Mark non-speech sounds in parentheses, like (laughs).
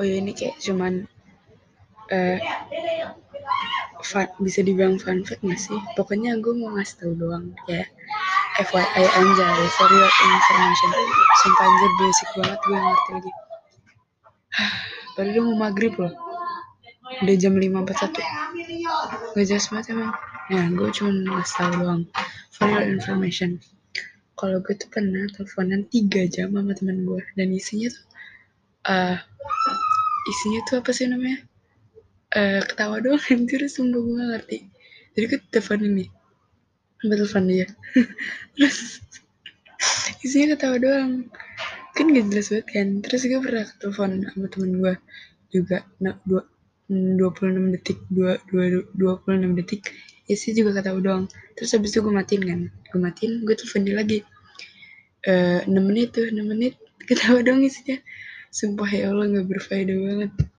oh ya ini kayak cuman uh, fun, bisa dibilang fun fact gak sih? Pokoknya gue mau ngasih tau doang ya FYI anjay for your information. Sumpah anjir basic banget gue ngerti lagi. (sighs) Padahal mau maghrib loh. Udah jam 5.41 gak jelas banget emang. Ya gue cuma ngasih tau doang for your information. Kalau gue tuh pernah teleponan 3 jam sama teman gue dan isinya tuh uh, isinya tuh apa sih namanya? Uh, ketawa doang (laughs) anjir sumpah gue gak ngerti. Jadi gue telepon ini. Gue telepon dia. (laughs) Terus isinya ketawa doang. Kan gak jelas banget kan? Terus gue pernah telepon sama temen gue juga. Nah, dua, 26 detik dua, dua, 26 detik isi juga ketawa doang. Terus habis itu gue matiin kan? Gue matiin gue telepon dia lagi. Eh uh, 6 menit tuh 6 menit. Ketawa doang isinya sumpah ya Allah gak berfaedah banget